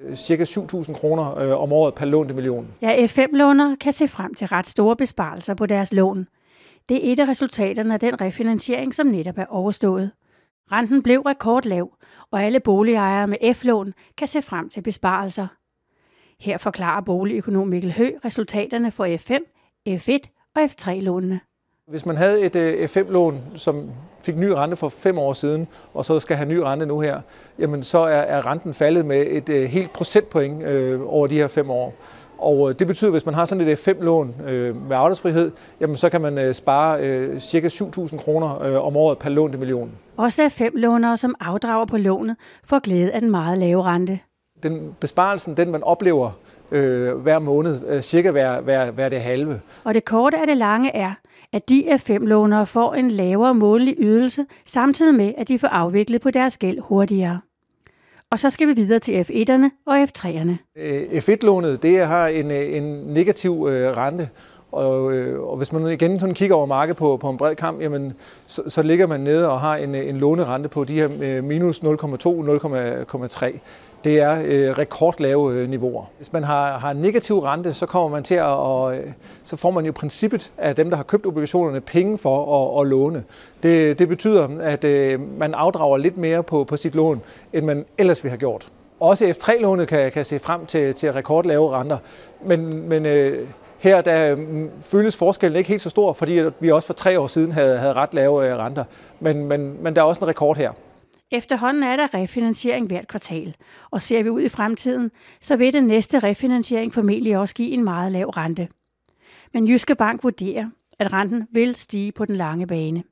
Øh, cirka 7.000 kroner øh, om året per lånte million. Ja, F5-lånere kan se frem til ret store besparelser på deres lån. Det er et af resultaterne af den refinansiering, som netop er overstået. Renten blev rekordlav, og alle boligejere med F-lån kan se frem til besparelser. Her forklarer boligøkonom Mikkel Hø resultaterne for F5, F1 og F3-lånene. Hvis man havde et øh, F5-lån, som fik ny rente for fem år siden, og så skal have ny rente nu her, jamen så er, er renten faldet med et øh, helt procentpoint øh, over de her fem år. Og øh, det betyder, at hvis man har sådan et øh, F5-lån øh, med afdragsfrihed, jamen så kan man øh, spare øh, ca. 7.000 kroner øh, om året per lån til millionen. Også F5-lånere, som afdrager på lånet, får glæde af den meget lave rente. Den besparelsen, den man oplever øh, hver måned, øh, cirka hver, hver, hver det halve. Og det korte af det lange er, at de F5-lånere får en lavere månedlig ydelse, samtidig med, at de får afviklet på deres gæld hurtigere. Og så skal vi videre til F1'erne og F3'erne. F1-lånet det har en, en negativ øh, rente, og, øh, og hvis man igen sådan kigger over markedet på, på en bred kamp, jamen, så, så ligger man nede og har en, en lånerente på de her øh, minus 0,2-0,3 det er øh, rekordlave øh, niveauer. Hvis man har, har negativ rente, så kommer man til at, og, øh, så får man jo princippet af dem, der har købt obligationerne, penge for at, at låne. Det, det betyder, at øh, man afdrager lidt mere på, på sit lån, end man ellers ville have gjort. Også F3-lånet kan, kan se frem til, til rekordlave renter, men, men øh, her der mm, føles forskellen ikke helt så stor, fordi vi også for tre år siden havde, havde ret lave øh, renter. Men, men, men der er også en rekord her. Efterhånden er der refinansiering hvert kvartal, og ser vi ud i fremtiden, så vil den næste refinansiering formentlig også give en meget lav rente. Men Jyske Bank vurderer, at renten vil stige på den lange bane.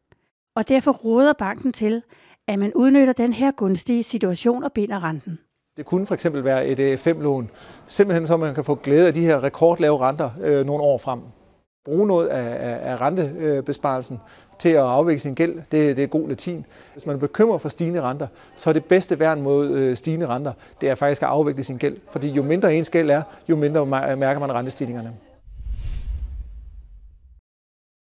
Og derfor råder banken til, at man udnytter den her gunstige situation og binder renten. Det kunne for eksempel være et øh, 5-lån, simpelthen så man kan få glæde af de her rekordlave renter øh, nogle år frem. Bruge noget af, af, af rentebesparelsen til at afvikle sin gæld, det, det er god latin. Hvis man er bekymret for stigende renter, så er det bedste værn mod øh, stigende renter, det er faktisk at afvikle sin gæld. Fordi jo mindre ens gæld er, jo mindre mærker man rentestigningerne.